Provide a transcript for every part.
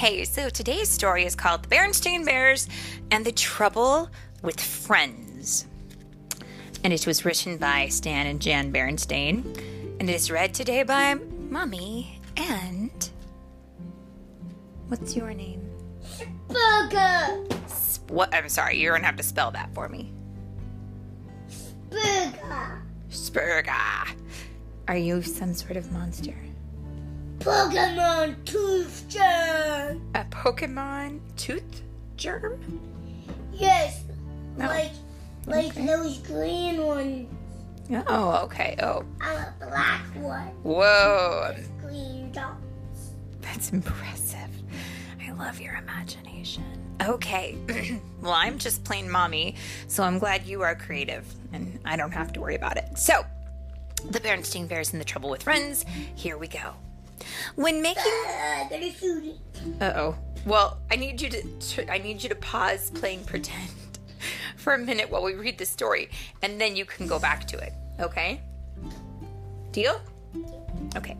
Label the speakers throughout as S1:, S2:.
S1: Okay, so today's story is called The Berenstain Bears and the Trouble with Friends. And it was written by Stan and Jan Berenstain. And it is read today by Mommy and. What's your name?
S2: Burger.
S1: Sp- What? I'm sorry, you're gonna have to spell that for me.
S2: Burger.
S1: Spurga. Are you some sort of monster?
S2: Pokemon Tooth Germ.
S1: A Pokemon tooth germ?
S2: Yes.
S1: No.
S2: Like, like
S1: Okay.
S2: those green ones.
S1: Oh, okay. Oh,
S2: I'm a black one.
S1: whoa.
S2: Green dots.
S1: That's impressive. I love your imagination. Okay. well, I'm just plain mommy, so I'm glad you are creative and I don't have to worry about it. So, the Bernstein Bears in the Trouble with Friends. Here we go. When making
S2: Uh,
S1: oh. Well, I need you to I need you to pause playing pretend for a minute while we read the story, and then you can go back to it. Okay? Deal? Okay.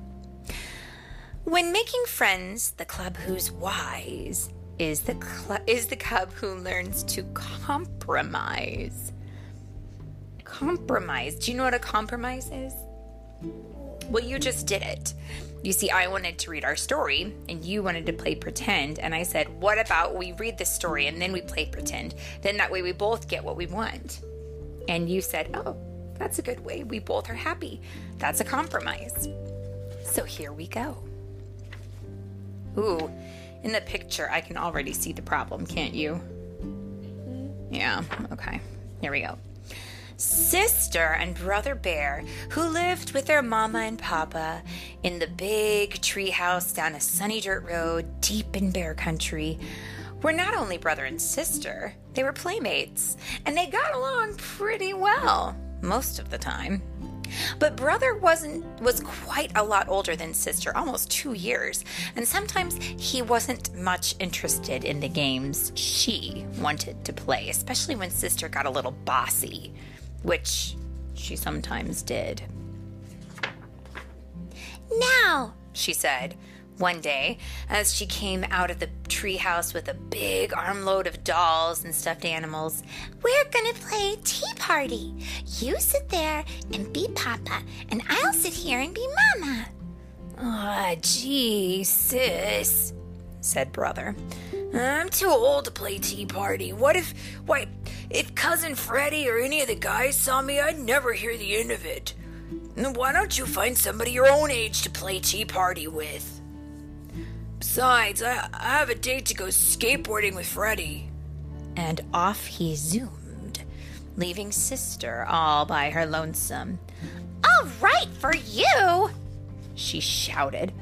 S1: When making friends, the club who's wise is the cl- is the cub who learns to compromise. Compromise. Do you know what a compromise is? Well, you just did it. You see, I wanted to read our story and you wanted to play pretend. And I said, What about we read the story and then we play pretend? Then that way we both get what we want. And you said, Oh, that's a good way. We both are happy. That's a compromise. So here we go. Ooh, in the picture, I can already see the problem, can't you? Mm-hmm. Yeah, okay. Here we go sister and brother bear who lived with their mama and papa in the big tree house down a sunny dirt road deep in bear country were not only brother and sister they were playmates and they got along pretty well most of the time. But brother wasn't was quite a lot older than sister almost 2 years and sometimes he wasn't much interested in the games she wanted to play especially when sister got a little bossy which she sometimes did. Now, she said, one day, as she came out of the treehouse with a big armload of dolls and stuffed animals, we're gonna play tea party. You sit there and be Papa, and I'll sit here and be Mama. Ah, gee, sis, said brother. I'm too old to play tea party. What if, why, if cousin Freddie or any of the guys saw me, I'd never hear the end of it. Why don't you find somebody your own age to play tea party with? Besides, I, I have a date to go skateboarding with Freddie. And off he zoomed, leaving sister all by her lonesome. All right for you, she shouted.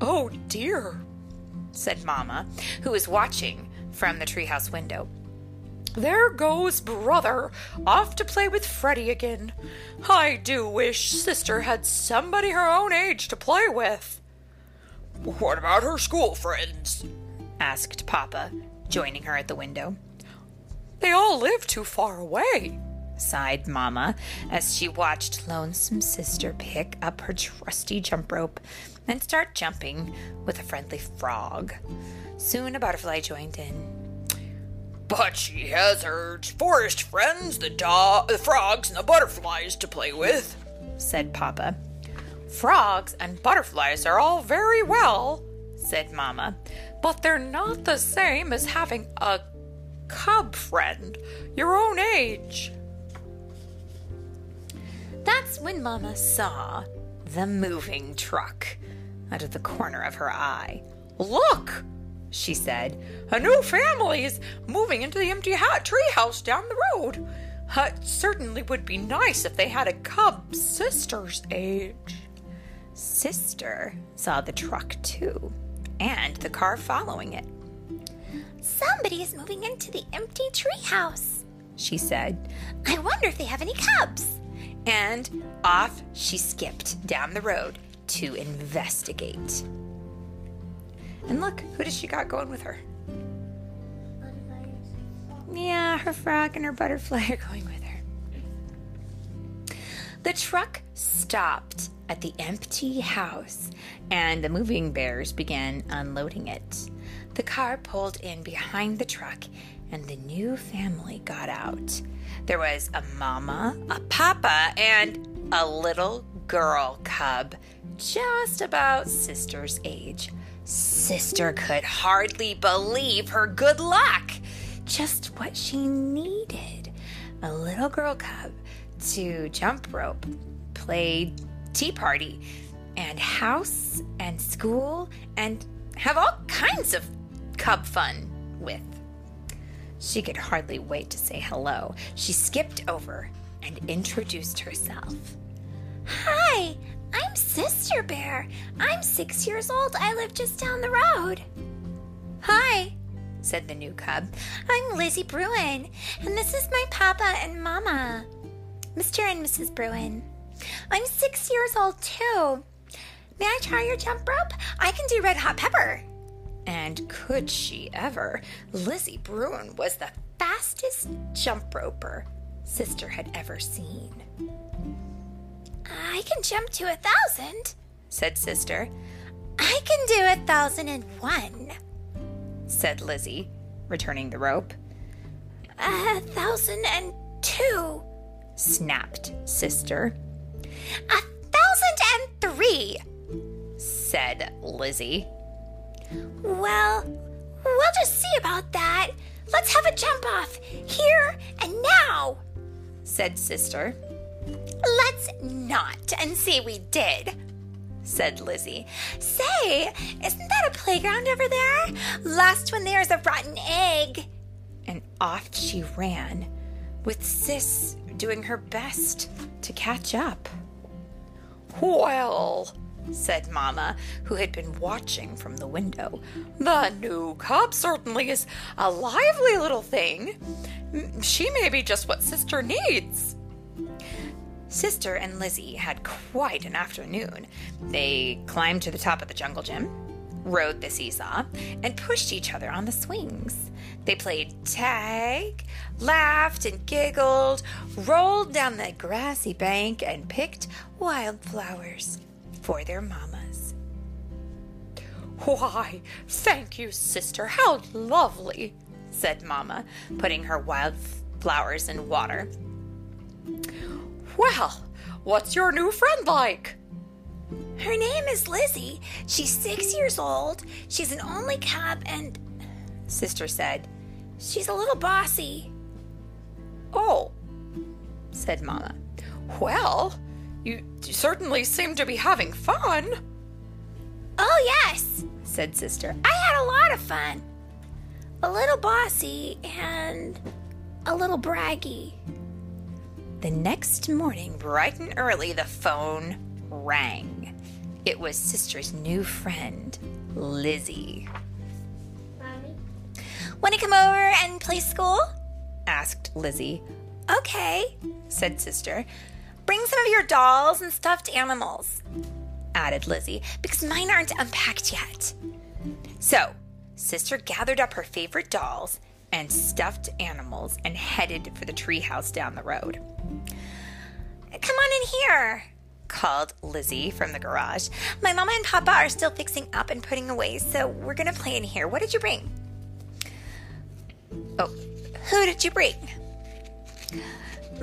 S1: Oh dear, said Mamma, who was watching from the treehouse window. There goes brother off to play with Freddie again. I do wish sister had somebody her own age to play with. What about her school friends? asked Papa, joining her at the window. They all live too far away, sighed Mamma as she watched lonesome sister pick up her trusty jump rope and start jumping with a friendly frog. Soon a butterfly joined in. But she has her forest friends, the do- the frogs and the butterflies to play with, said Papa. Frogs and butterflies are all very well, said Mamma, but they're not the same as having a cub friend your own age. That's when Mamma saw the moving truck out of the corner of her eye. Look, she said, a new family is moving into the empty hat treehouse down the road. Uh, it certainly would be nice if they had a cub sister's age. Sister saw the truck too, and the car following it. Somebody is moving into the empty treehouse, she said. I wonder if they have any cubs. And off she skipped down the road to investigate. And look, who does she got going with her? Yeah, her frog and her butterfly are going with her. The truck stopped at the empty house, and the moving bears began unloading it. The car pulled in behind the truck, and the new family got out. There was a mama, a papa, and a little girl cub, just about Sister's age. Sister could hardly believe her good luck. Just what she needed a little girl cub to jump rope, play tea party, and house and school, and have all kinds of cub fun. She could hardly wait to say hello. She skipped over and introduced herself.
S3: Hi, I'm Sister Bear. I'm six years old. I live just down the road.
S1: Hi, said the new cub.
S3: I'm Lizzie Bruin, and this is my papa and mama, Mr. and Mrs. Bruin. I'm six years old too. May I try your jump rope? I can do red hot pepper.
S1: And could she ever? Lizzie Bruin was the fastest jump roper Sister had ever seen.
S3: I can jump to a thousand,
S1: said Sister.
S3: I can do a thousand and one,
S1: said Lizzie, returning the rope.
S3: A thousand and two,
S1: snapped Sister.
S3: A thousand and three,
S1: said Lizzie.
S3: Well, we'll just see about that. Let's have a jump off here and now,
S1: said Sister.
S3: Let's not and see we did, said Lizzie. Say, isn't that a playground over there? Last one there's a rotten egg.
S1: And off she ran, with Sis doing her best to catch up. Well, said Mamma, who had been watching from the window, the new cub certainly is a lively little thing. She may be just what Sister needs. Sister and Lizzie had quite an afternoon. They climbed to the top of the jungle gym, rode the seesaw, and pushed each other on the swings. They played tag, laughed and giggled, rolled down the grassy bank, and picked wildflowers for their mamas. Why, thank you, sister. How lovely, said Mamma, putting her wild flowers in water. Well, what's your new friend like?
S3: Her name is Lizzie. She's six years old. She's an only cub, and
S1: Sister said,
S3: She's a little bossy.
S1: Oh, said Mamma. Well, you certainly seem to be having fun.
S3: Oh, yes,
S1: said Sister.
S3: I had a lot of fun. A little bossy and a little braggy.
S1: The next morning, bright and early, the phone rang. It was Sister's new friend, Lizzie.
S2: Mommy?
S3: Want to come over and play school?
S1: asked Lizzie.
S3: Okay,
S1: said Sister.
S3: Bring some of your dolls and stuffed animals,
S1: added Lizzie,
S3: because mine aren't unpacked yet.
S1: So, Sister gathered up her favorite dolls and stuffed animals and headed for the treehouse down the road.
S3: Come on in here,
S1: called Lizzie from the garage.
S3: My mama and papa are still fixing up and putting away, so we're gonna play in here. What did you bring?
S1: Oh,
S3: who did you bring?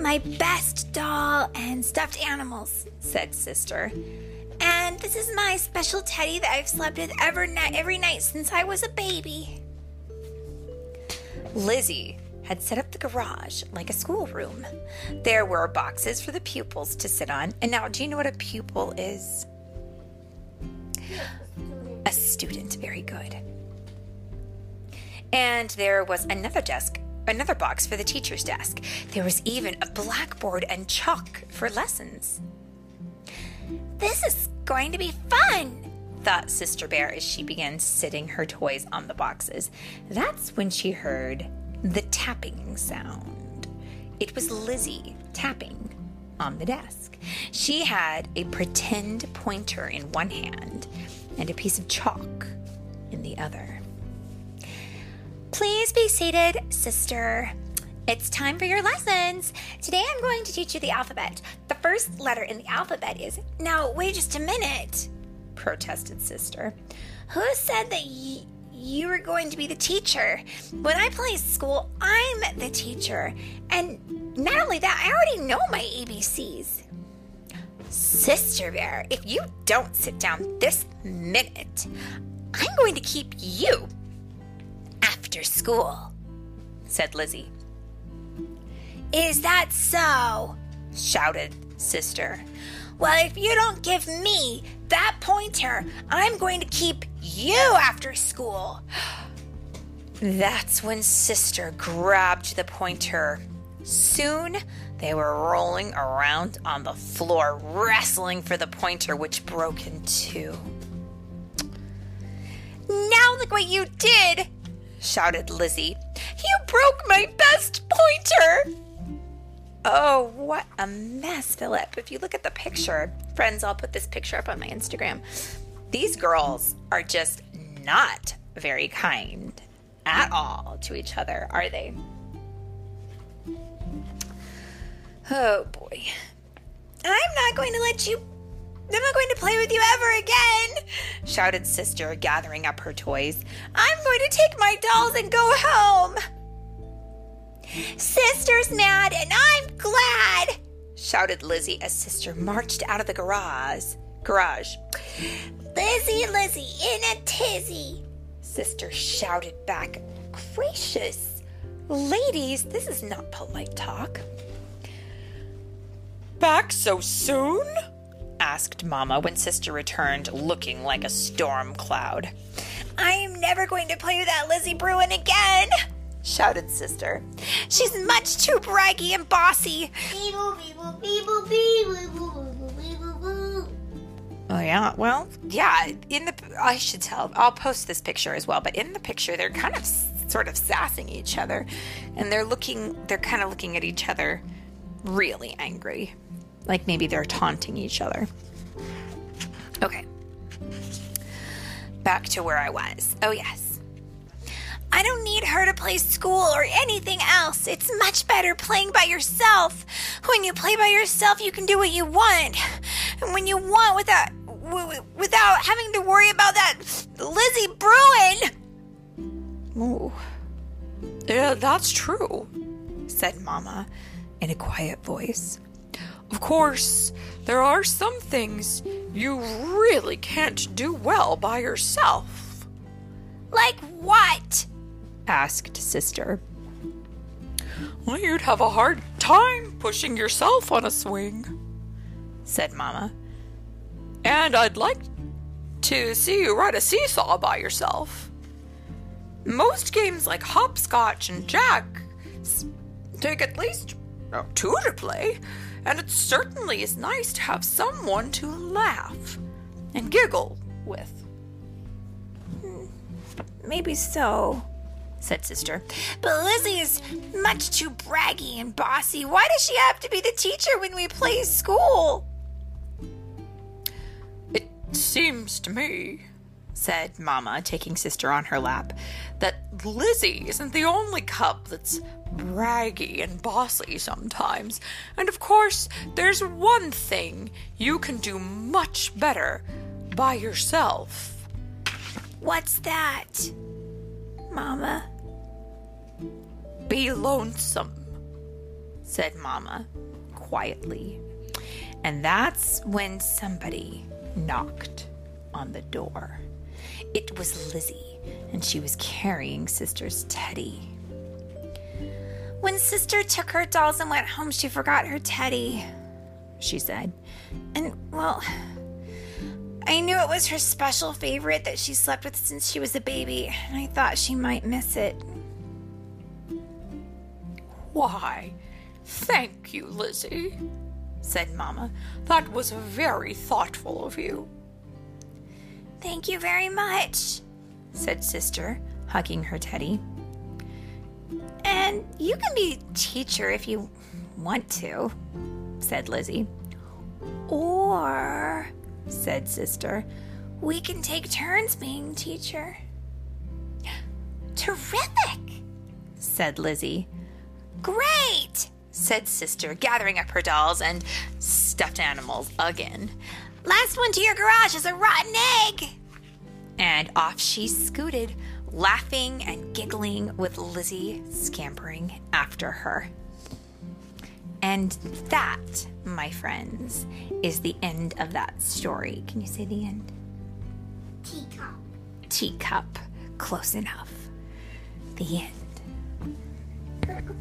S3: My best doll and stuffed animals,
S1: said Sister.
S3: And this is my special teddy that I've slept with every night, every night since I was a baby.
S1: Lizzie had set up the garage like a schoolroom. There were boxes for the pupils to sit on. And now, do you know what a pupil is? A student. Very good. And there was another desk, another box for the teacher's desk. There was even a blackboard and chalk for lessons.
S3: This is going to be fun,
S1: thought Sister Bear as she began sitting her toys on the boxes. That's when she heard the tapping sound. It was Lizzie tapping on the desk. She had a pretend pointer in one hand and a piece of chalk in the other.
S3: Please be seated, sister. It's time for your lessons. Today I'm going to teach you the alphabet. The first letter in the alphabet is. Now, wait just a minute,
S1: protested Sister.
S3: Who said that y-
S1: you were going to be the teacher. When I play school, I'm the teacher. And not only that, I already know my ABCs. Sister Bear, if you don't sit down this minute, I'm going to keep you after school, said Lizzie. Is that so? shouted Sister. Well, if you don't give me that pointer, I'm going to keep you after school. That's when Sister grabbed the pointer. Soon they were rolling around on the floor, wrestling for the pointer, which broke in two. Now look what you did! Shouted Lizzie. You broke my best pointer! Oh, what a mess, Philip. If you look at the picture, friends, I'll put this picture up on my Instagram. These girls are just not very kind at all to each other, are they? Oh boy. I'm not going to let you. Not going to play with you ever again, shouted Sister, gathering up her toys. I'm going to take my dolls and go home. Sister's mad and I'm glad, shouted Lizzie as Sister marched out of the garage. Garage. Lizzie, Lizzie, in a tizzy, Sister shouted back. Gracious. Ladies, this is not polite talk.
S4: Back so soon? Asked Mamma when Sister returned, looking like a storm cloud.
S1: I am never going to play with that Lizzie Bruin again, shouted Sister. She's much too braggy and bossy.
S4: Oh yeah, well, yeah. In the I should tell. I'll post this picture as well. But in the picture, they're kind of sort of sassing each other, and they're looking. They're kind of looking at each other, really angry, like maybe they're taunting each other. Okay. Back to where I was. Oh yes.
S1: I don't need her to play school or anything else. It's much better playing by yourself. When you play by yourself, you can do what you want. And when you want without without having to worry about that Lizzie Bruin.
S4: Ooh. Yeah, that's true, said Mama in a quiet voice. Of course, there are some things you really can't do well by yourself.
S1: Like what?
S4: asked Sister. Well, you'd have a hard time pushing yourself on a swing, said Mamma. And I'd like to see you ride a seesaw by yourself. Most games like hopscotch and jack take at least two to play, and it certainly is nice to have someone to laugh and giggle with.
S1: Hmm, maybe so, said Sister. But Lizzie is much too braggy and bossy. Why does she have to be the teacher when we play school?
S4: It seems to me, said Mamma, taking Sister on her lap, that Lizzie isn't the only cub that's braggy and bossy sometimes. And of course, there's one thing you can do much better by yourself.
S1: What's that? Mama.
S4: Be lonesome, said Mamma quietly. And that's when somebody knocked on the door. It was Lizzie, and she was carrying Sister's teddy.
S1: When Sister took her dolls and went home, she forgot her teddy, she said. And, well, I knew it was her special favorite that she slept with since she was a baby, and I thought she might miss it.
S4: Why, thank you, Lizzie, said Mamma. That was very thoughtful of you.
S1: Thank you very much, said Sister, hugging her teddy. And you can be teacher if you want to, said Lizzie. Or, said Sister, we can take turns being teacher. Terrific, said Lizzie. Great, said Sister, gathering up her dolls and stuffed animals again. Last one to your garage is a rotten egg. And off she scooted, laughing and giggling with Lizzie scampering after her. And that, my friends, is the end of that story. Can you say the end?
S2: Teacup.
S1: Teacup. Close enough. The end.